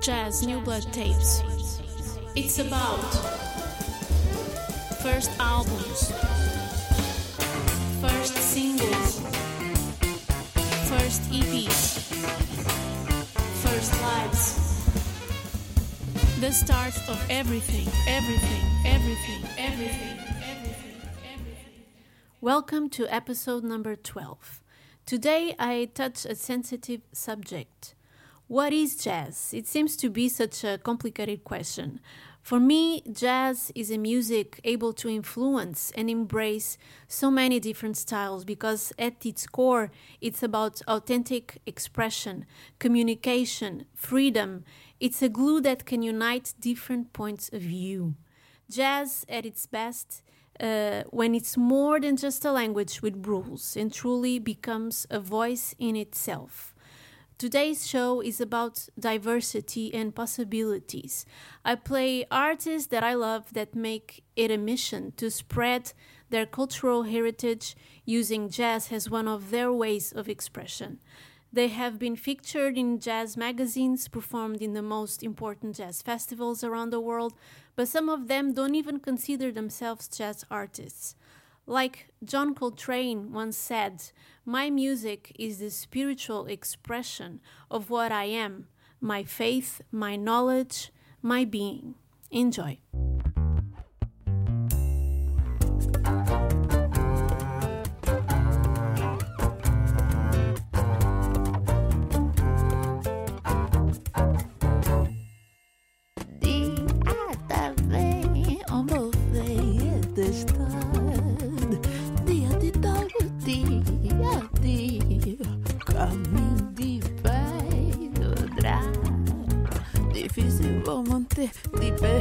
Jazz New Blood Tapes. It's about first albums, first singles, first EPs, first lives. The start of everything, everything, everything, everything, everything, everything. Welcome to episode number 12. Today I touch a sensitive subject. What is jazz? It seems to be such a complicated question. For me, jazz is a music able to influence and embrace so many different styles because at its core, it's about authentic expression, communication, freedom. It's a glue that can unite different points of view. Jazz, at its best, uh, when it's more than just a language with rules and truly becomes a voice in itself. Today's show is about diversity and possibilities. I play artists that I love that make it a mission to spread their cultural heritage using jazz as one of their ways of expression. They have been featured in jazz magazines, performed in the most important jazz festivals around the world, but some of them don't even consider themselves jazz artists. Like John Coltrane once said, My music is the spiritual expression of what I am, my faith, my knowledge, my being. Enjoy. dia a dia caminho de pé dobrar. Difícil vou manter de pé.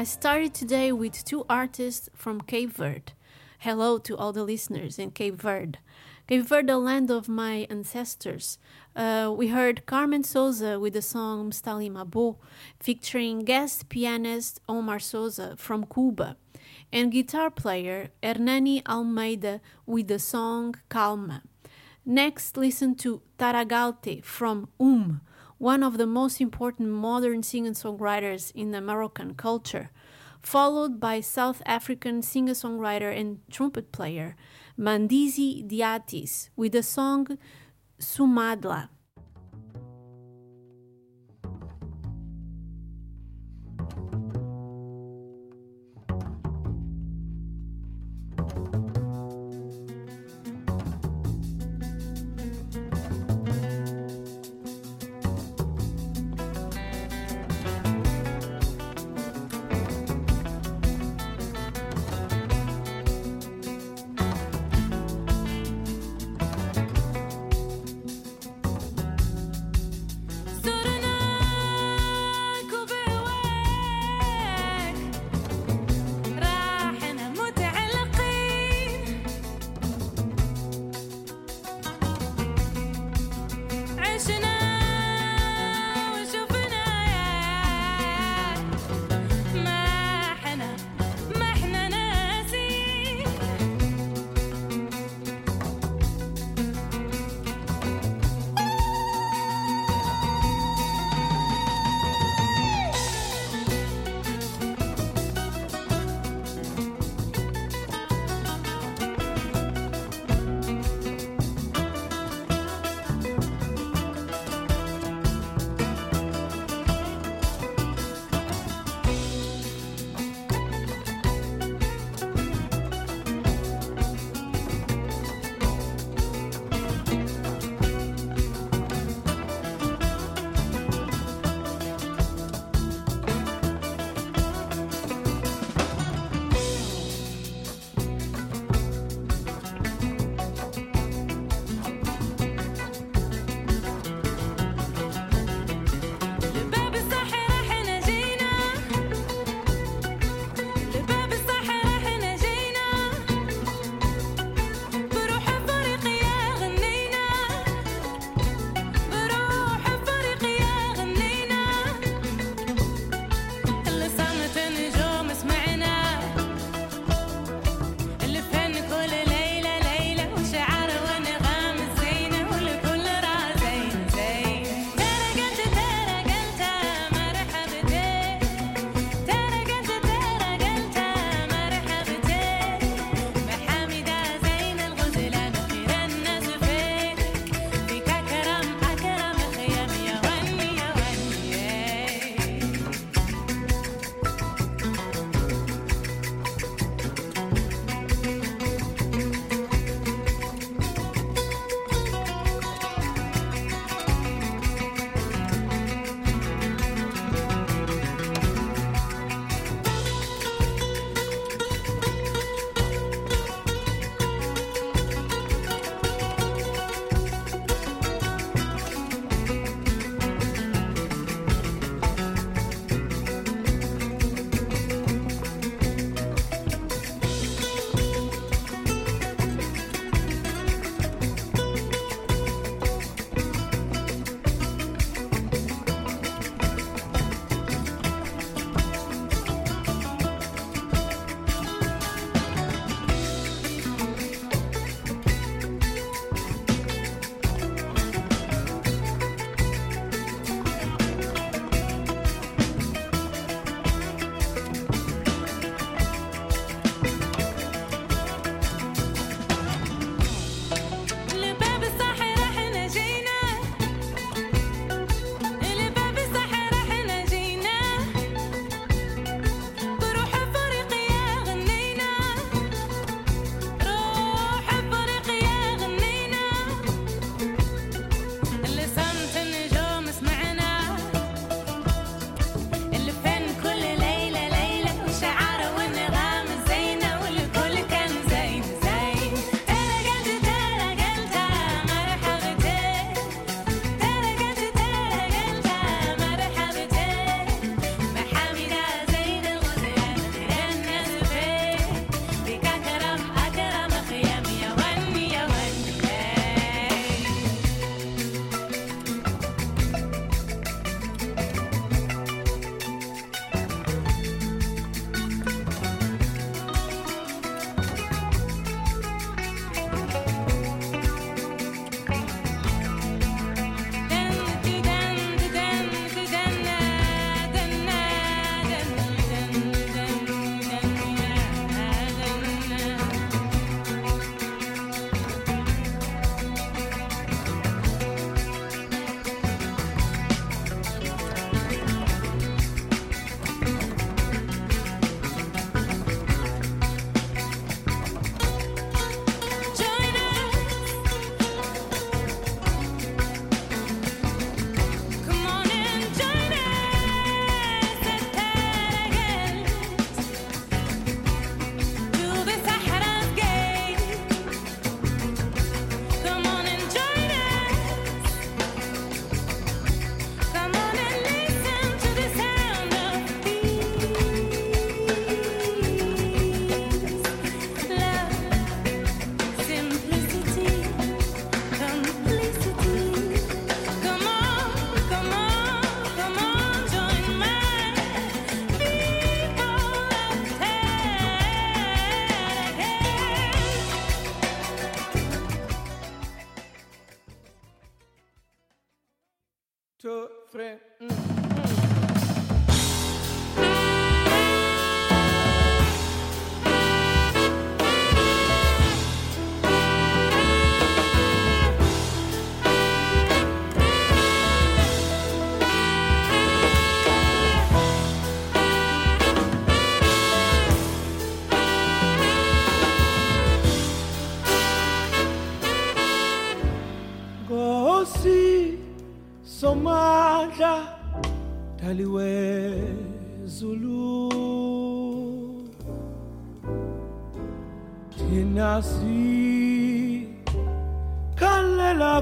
I started today with two artists from Cape Verde. Hello to all the listeners in Cape Verde. Cape Verde, the land of my ancestors. Uh, we heard Carmen Souza with the song Mstali Mabo, featuring guest pianist Omar Sosa from Cuba, and guitar player Hernani Almeida with the song Calma. Next, listen to Taragalte from Um, one of the most important modern singer songwriters in the Moroccan culture, followed by South African singer songwriter and trumpet player Mandisi Dyantyis with the song Somandla.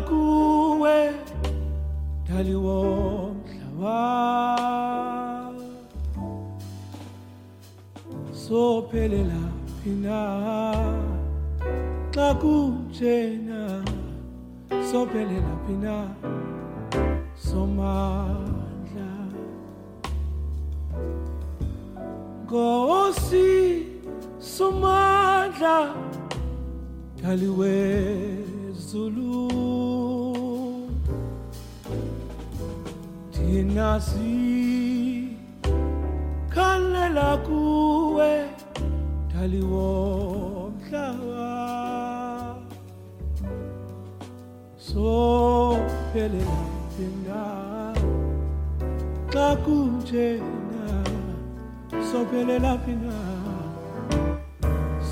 Kuwe daliwo mhlaba sophelela phina xa kunjena. Sophelela phina somandla Nkosi somandla daliwe Zulu. Thina si khalela kuwe daliwo mhlaba sophelela phina xa kunjena sophelela phina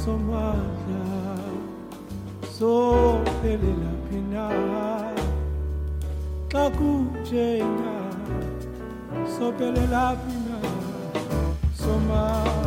somandla sophelela phina xa kunjena sophelela phina somandla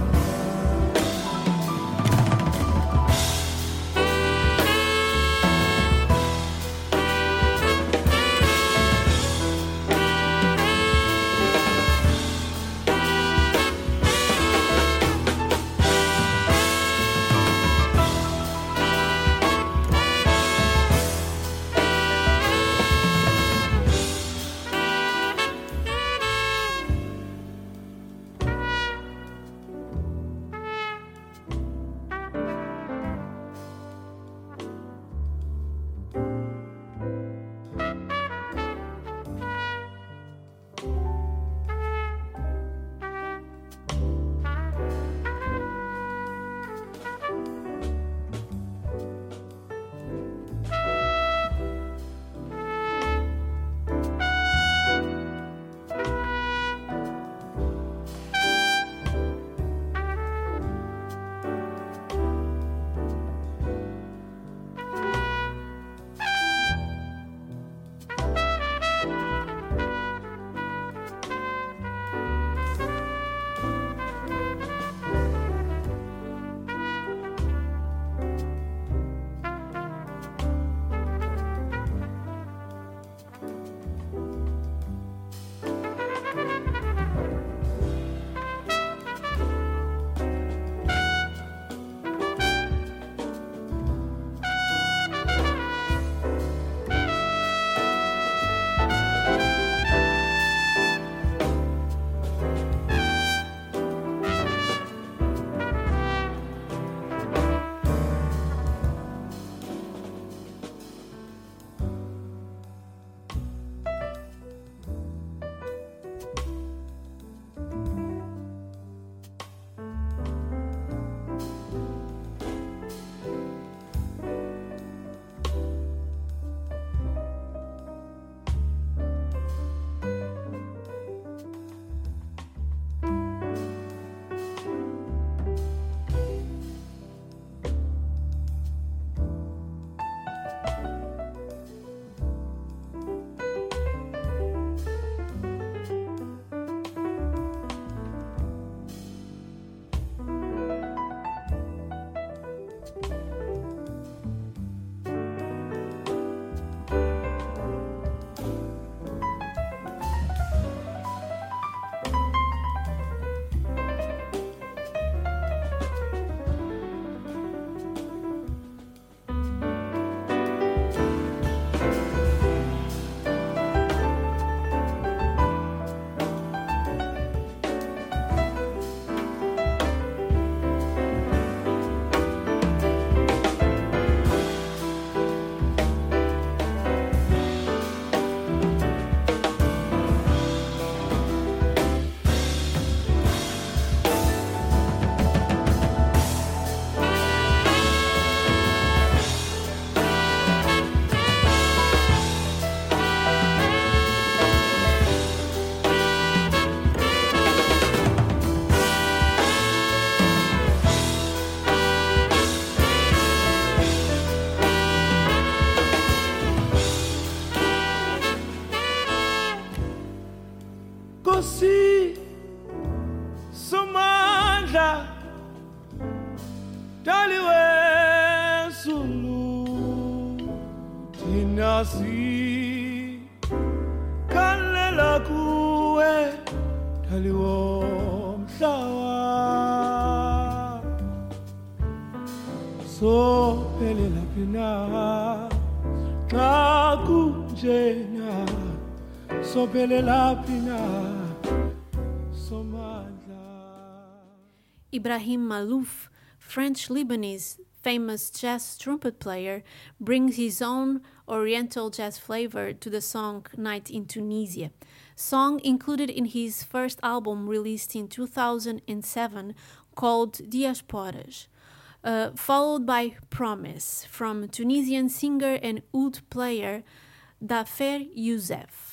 Ibrahim Maalouf, French Lebanese famous jazz trumpet player, brings his own oriental jazz flavor to the song Night in Tunisia. Song included in his first album released in 2007 called Diasporas. Uh, followed by Promise from Tunisian singer and oud player Dhafer Youssef.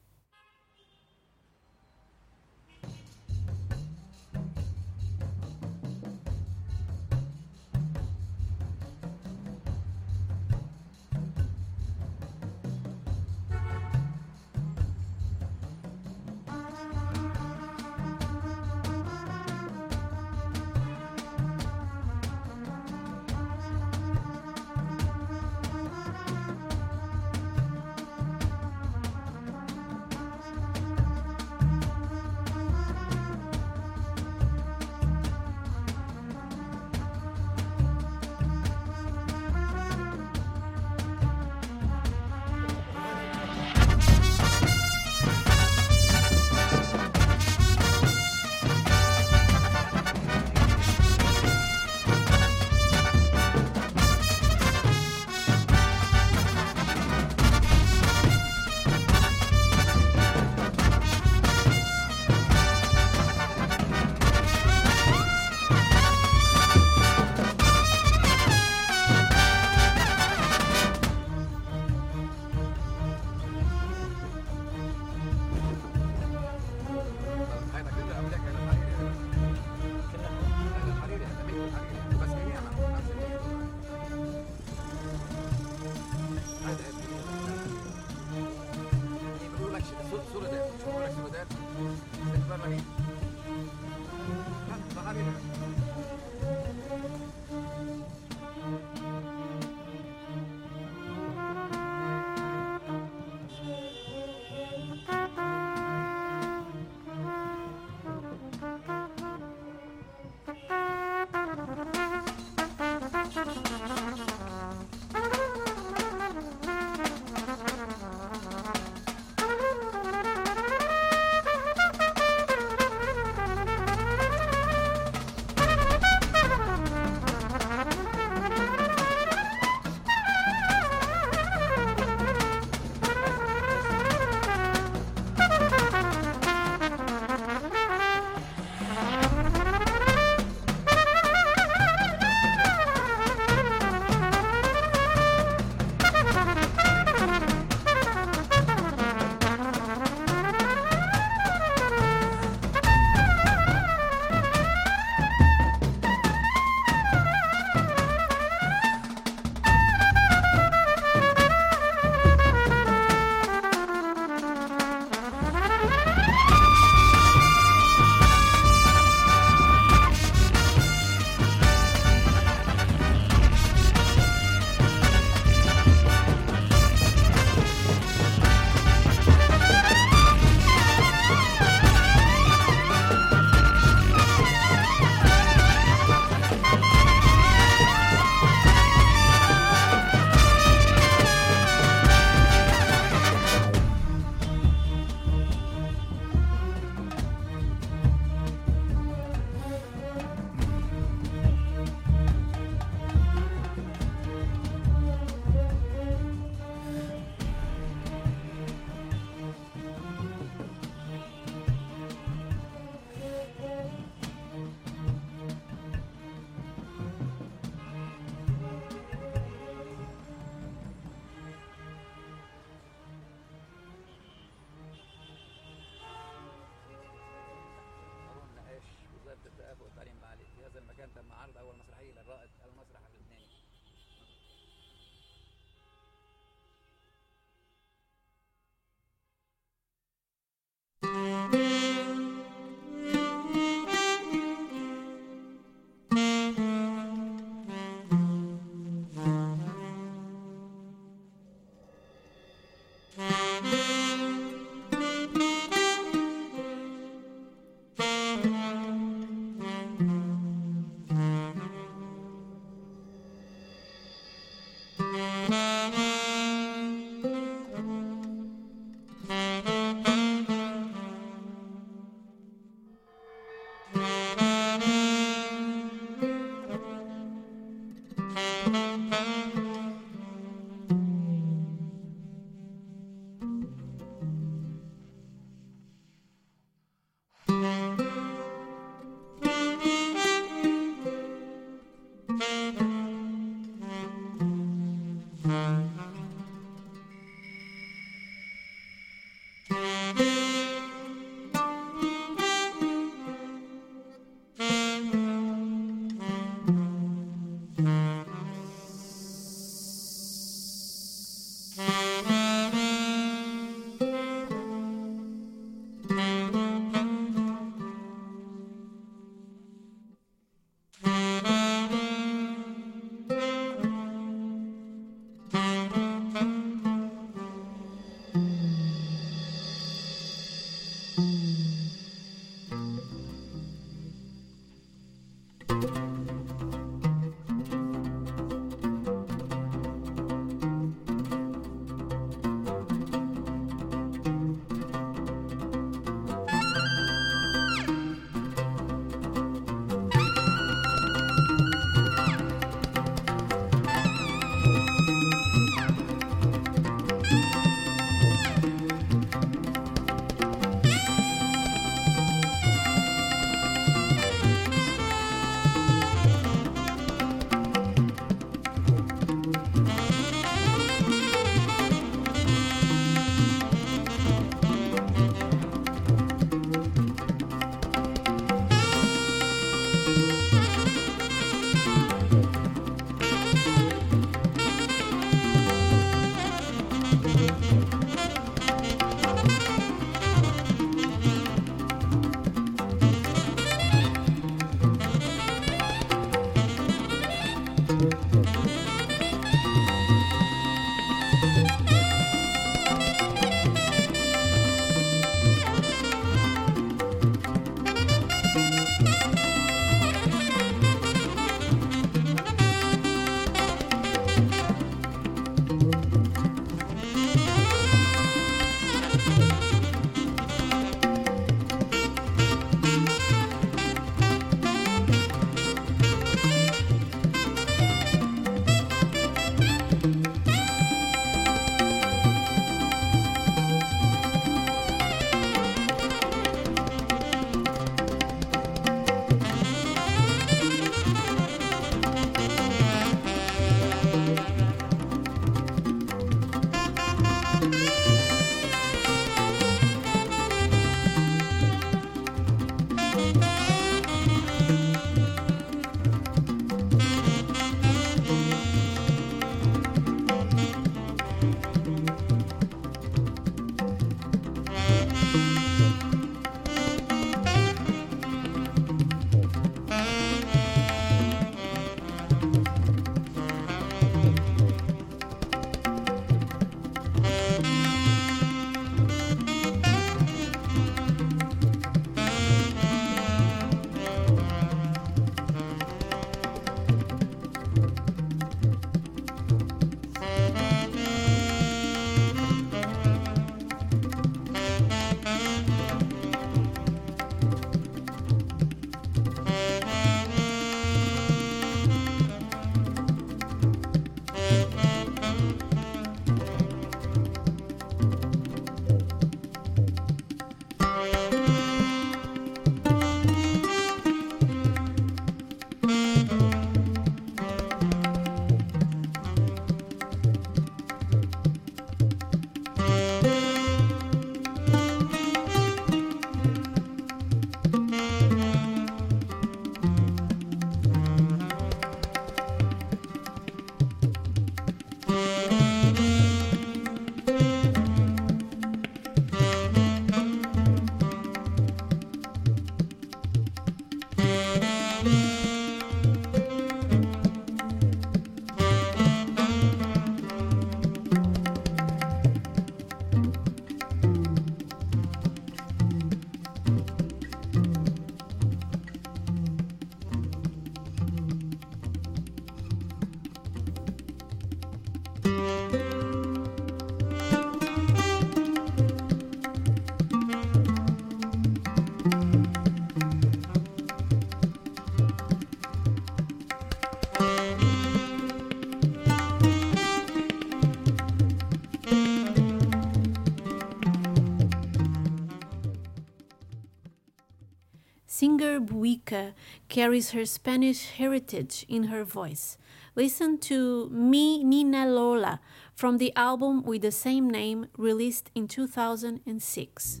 Buika carries her Spanish heritage in her voice. Listen to Mi Niña Lola from the album with the same name released in 2006.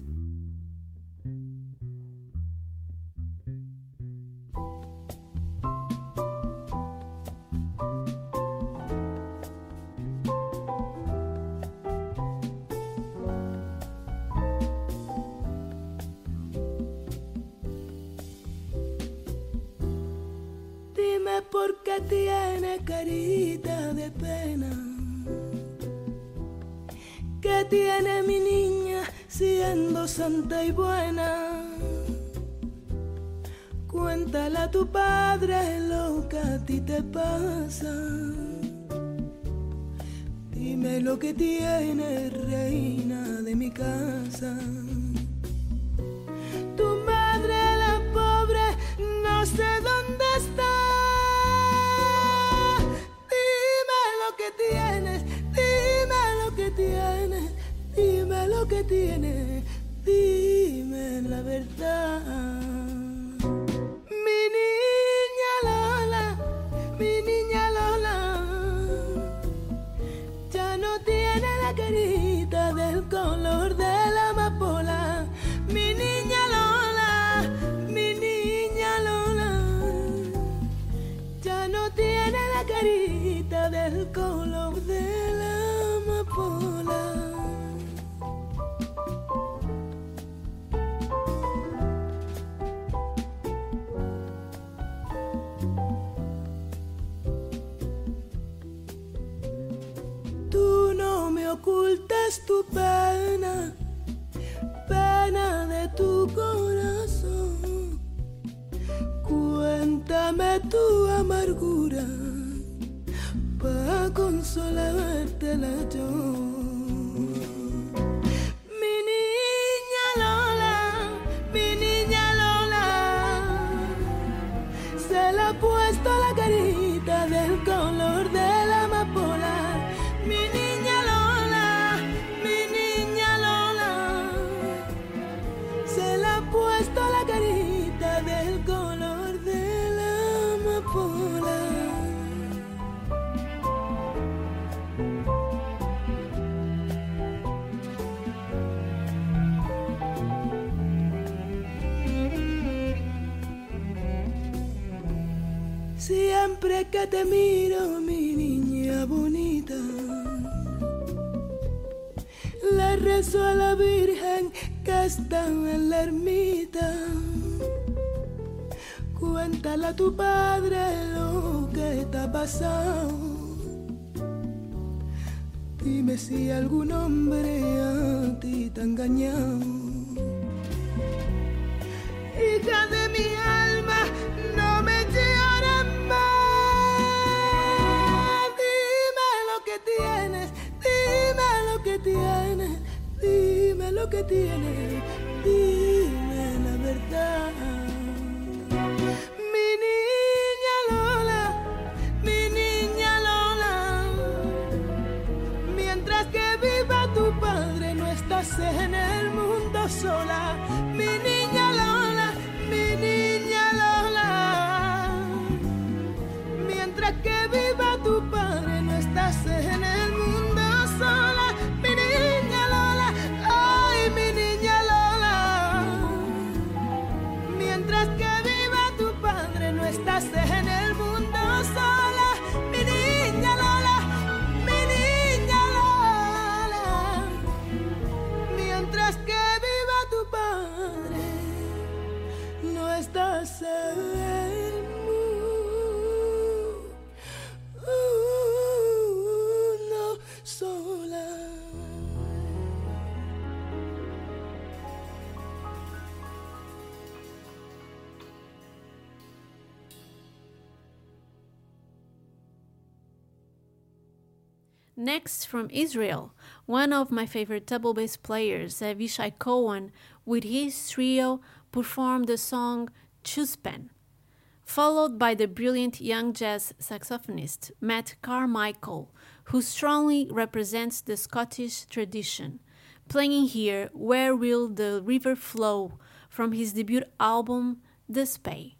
Tiene carita de pena. ¿Qué tiene mi niña siendo santa y buena? Cuéntale a tu padre lo que a ti te pasa. Dime lo que tiene reina de mi casa. Tu madre, la pobre, no sé dónde está. Que tienes, dime lo que tienes, dime lo que tienes, dime la verdad. Mi niña Lola, mi niña Lola, ya no tiene la carita del color de la amapola. Mi niña Lola, mi niña Lola, ya no tiene la carita del color de la Dime si algún hombre a ti te ha engañado. Hija de mi alma, no me llores más. Dime lo que tienes, dime lo que tienes, dime lo que tienes, dime la verdad. En el mundo sola. Next, from Israel, one of my favorite double bass players, uh, Avishai Cohen, with his trio, performed the song Chutzpan, followed by the brilliant young jazz saxophonist Matt Carmichael, who strongly represents the Scottish tradition, playing here Where Will the River Flow from his debut album The Spey.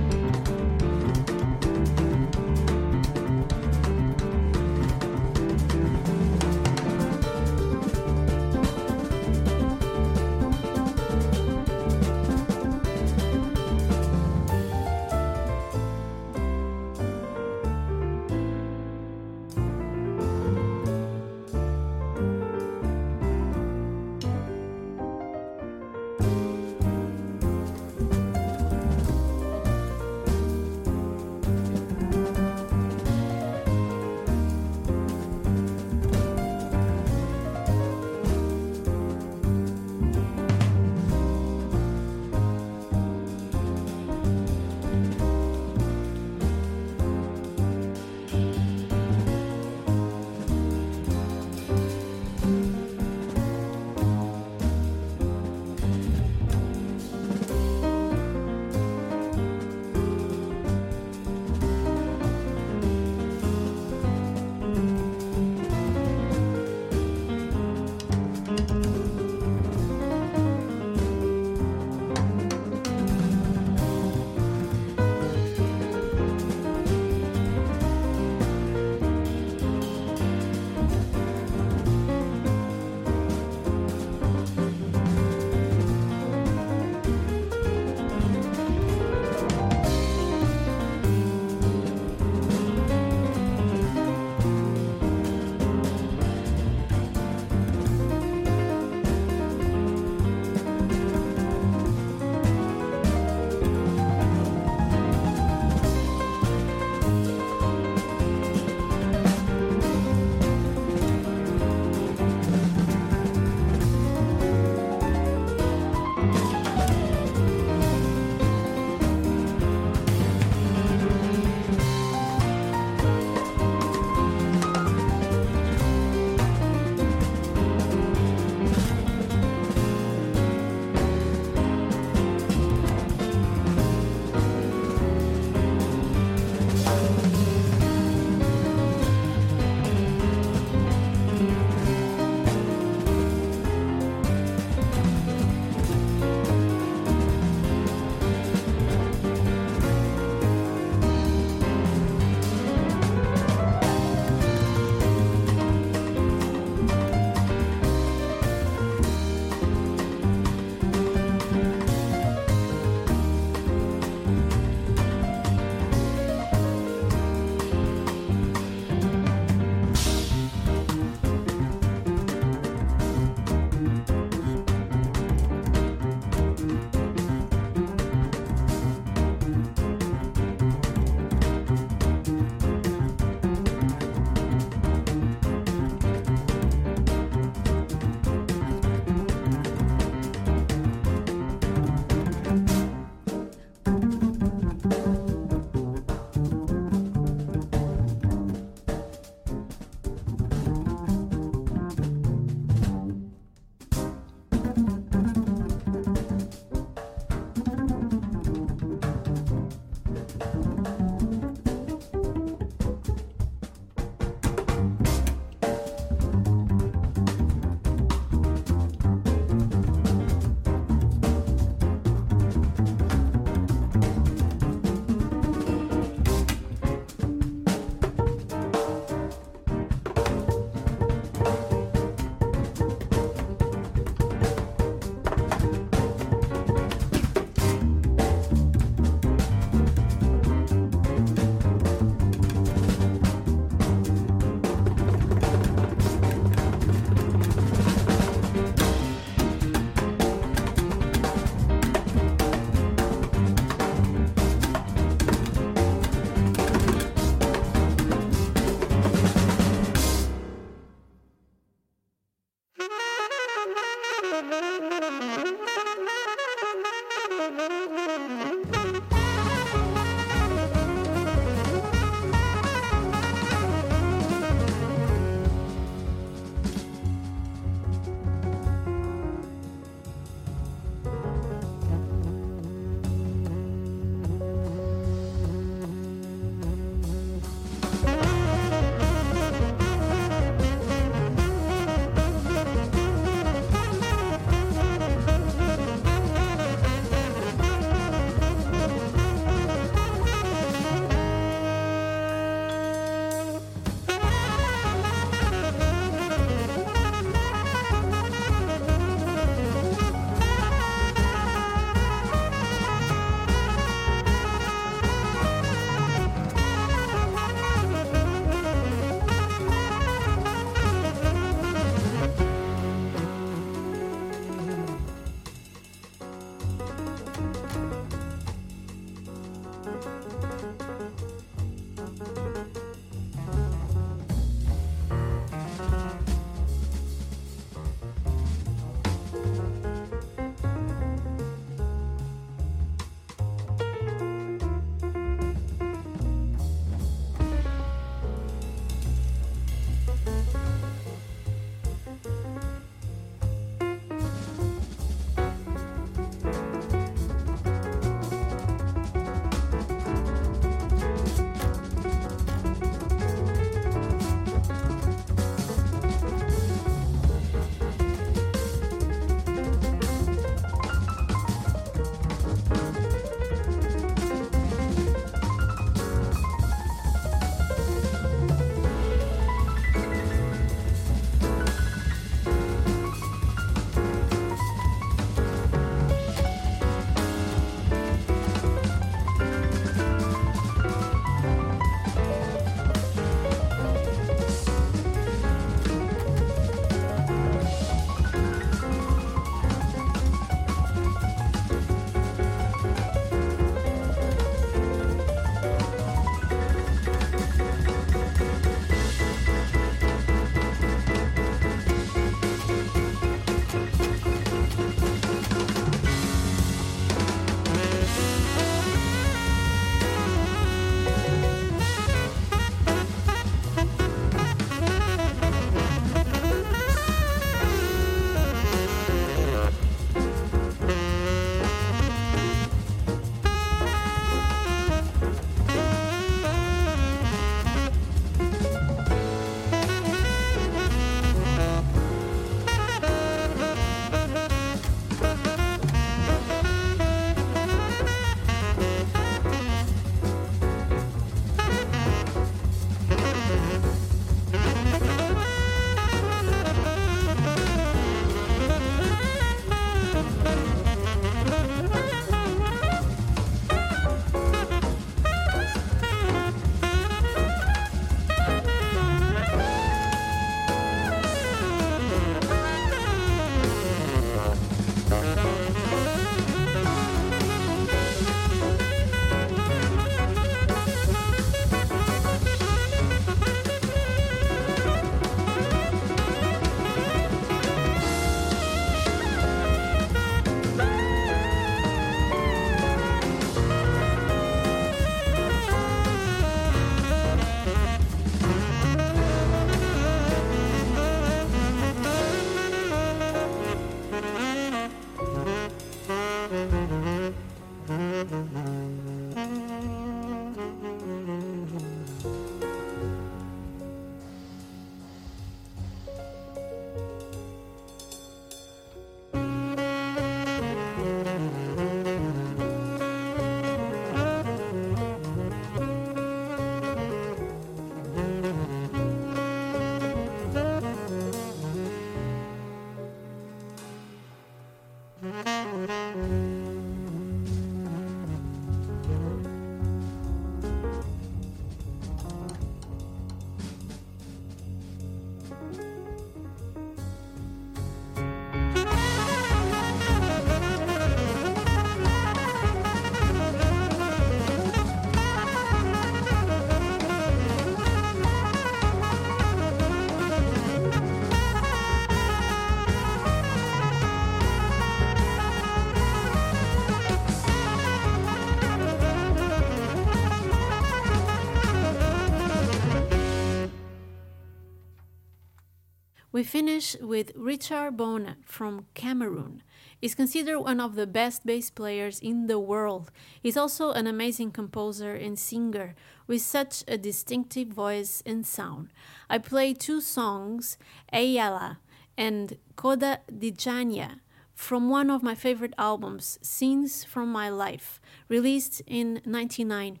We finish with Richard Bona from Cameroon. He's considered one of the best bass players in the world. He's also an amazing composer and singer with such a distinctive voice and sound. I play two songs, Eyala and Coda di Jania, from one of my favorite albums, Scenes from My Life, released in 99.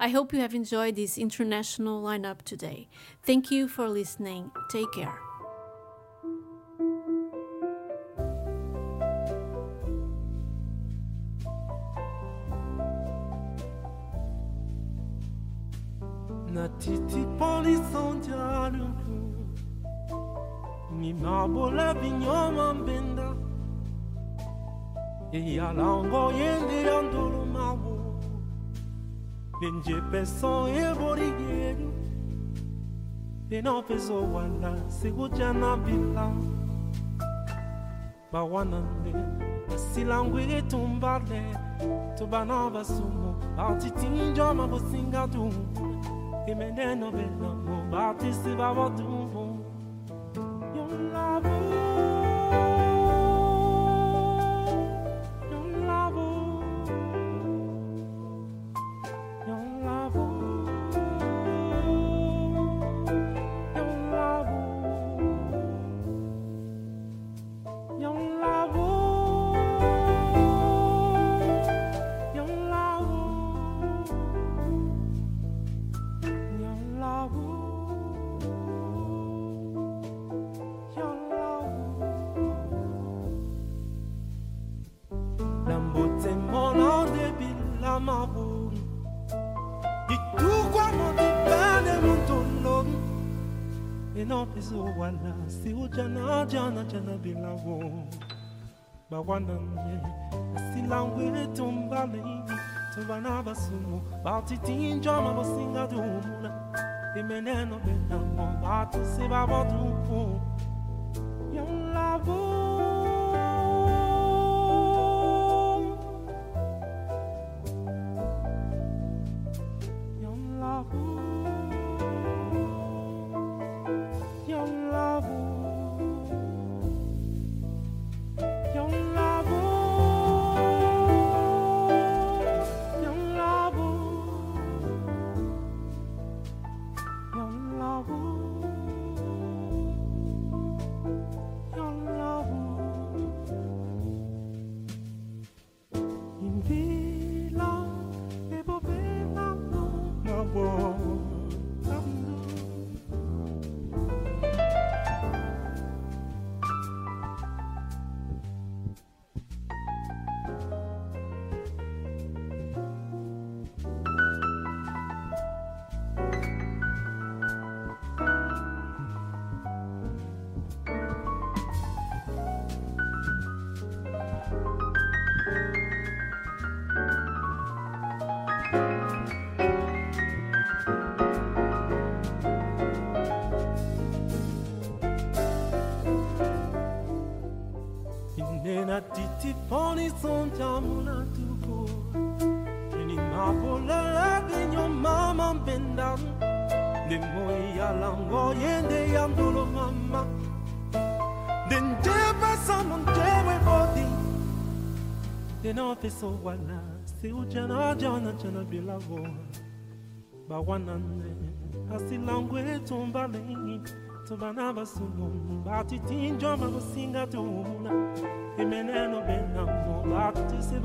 I hope you have enjoyed this international lineup today. Thank you for listening. Take care. Na titi poli sondiano mi mabola binyoma mbenda. E yalango yende andolo mawo benje peso e borigero e no peso wala sigujana bila. Bawanande silangwe tumbale tubana basumo batitinjoma bosinga tumule imeneno benamo batisi babotumbo yolabo Bawana ne silangwe tumbali tumbana basumu bati tinjo ma basinga dumuna imeneno benamo bati se babodu Den office wala Si ujana jana jana bila vo Ba wanane Asilangwe tumbalengi Tumbana basumo. Bati tinjo mabusinga tuna Imeneno benamo Bati se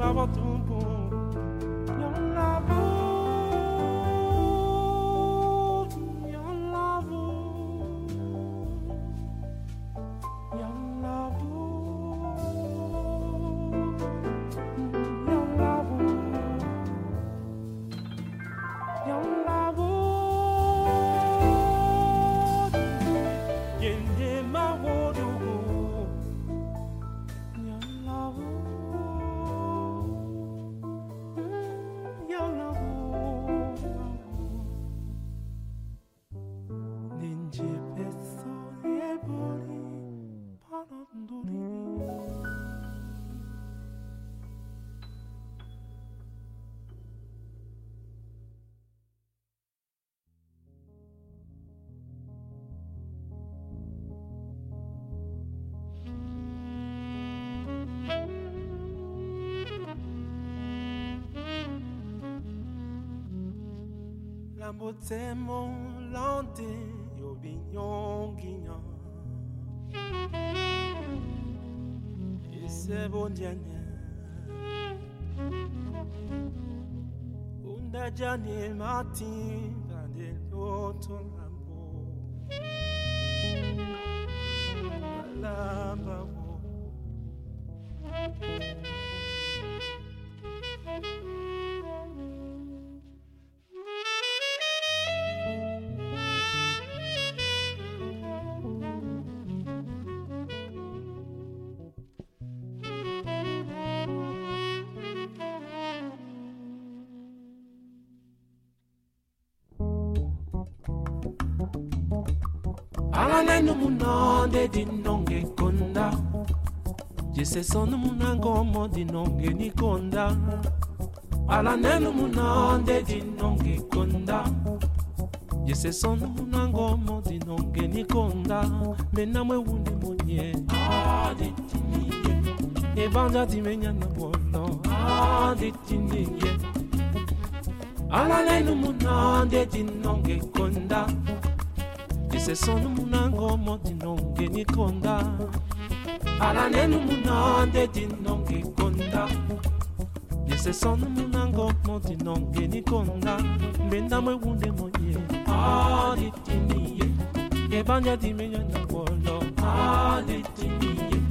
Lambotsemo lante yo binyonginya Isebondianya Undajani mati Bande loto lambo Lamba alanenu munonde dinonge konda. Jesesonu munangomo dinonge nikonda alanenu munonde dinonge konda. Jesesonu munangomo dinonge nikonda menamwe wunde monye. Aditiniye ebanja dimenyana bolo aditiniye alanenu munonde dinonge konda ese sonu munango mo dinonge ni konda ala nenu munande dinonge konda. Ese sonu munango mo dinonge ni konda mbenda mwe wunde moye ali tiniye. Ebanja dimenya na bolo ali tiniye.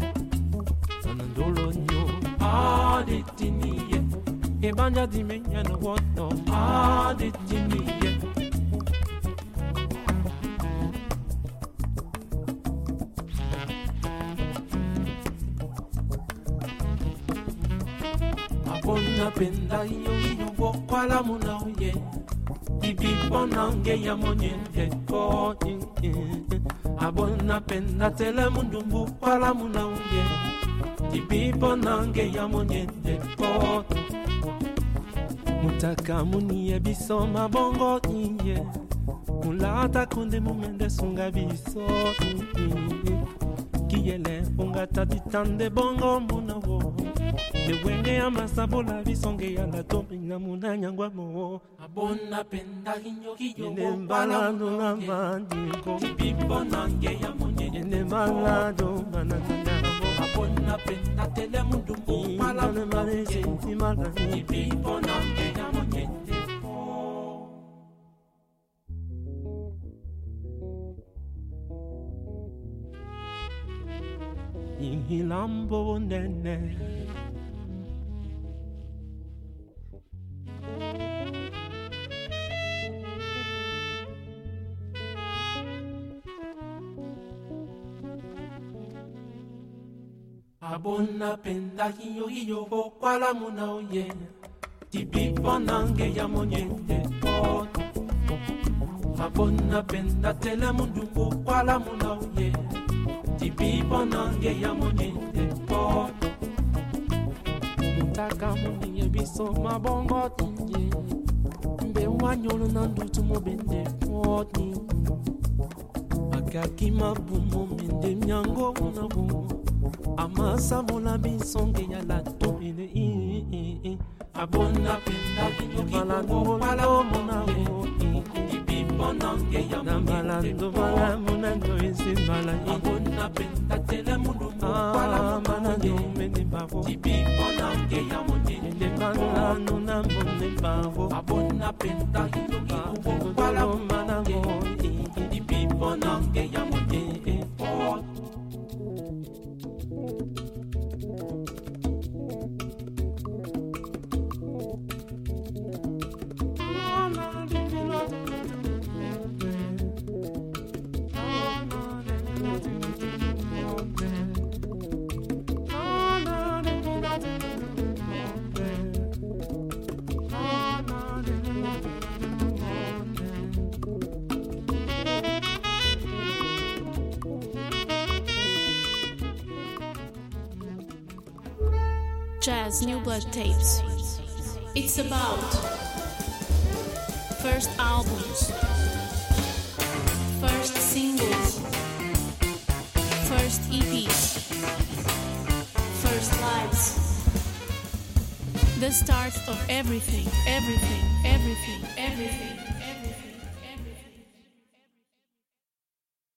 Sanandolo nyo ali tiniye. Ebanja dimenya na wono ali tiniye abona penda iyo iyo bokwala muna uye ibibona nge. Ya abona penda tele mundu mbukwala muna uye ibibona nge ya monyende ko mutaka muniye biso mabongo iye mulata kunde mumende sunga biso kiyele ungata ditande bongo muna wo ewenge ya masabola bisonge ya latomina muna nyangwa mo abona penda kinyokiyo ene mbalano na ibibo nange ya monyenye ene manananyamo abona penda tele mundu mbupala imane malezi imalani ibibo nange ya monyenye ihilambo nene abona penda kiyo kiyo okwala muna oye tipipona nge ya monyete poto abona penda tele mundu okwala muna oye tipipona nge ya monyete poto mutaka muni muniye biso mabongo tinye mbe wanyolo na ndutu mobende poti akaki mabumo mende myango nabo amasabola bisonge ya latomine abona penda kinyokiyo bokwala muna oye ibibo nange ya na malando malamu nando muna malando oye bavo ibibo nange ya monyenye ele malano na mone bavo Jazz New Blood Tapes. It's about first albums, first singles, first EPs, first lives. The start of everything, everything, everything, everything.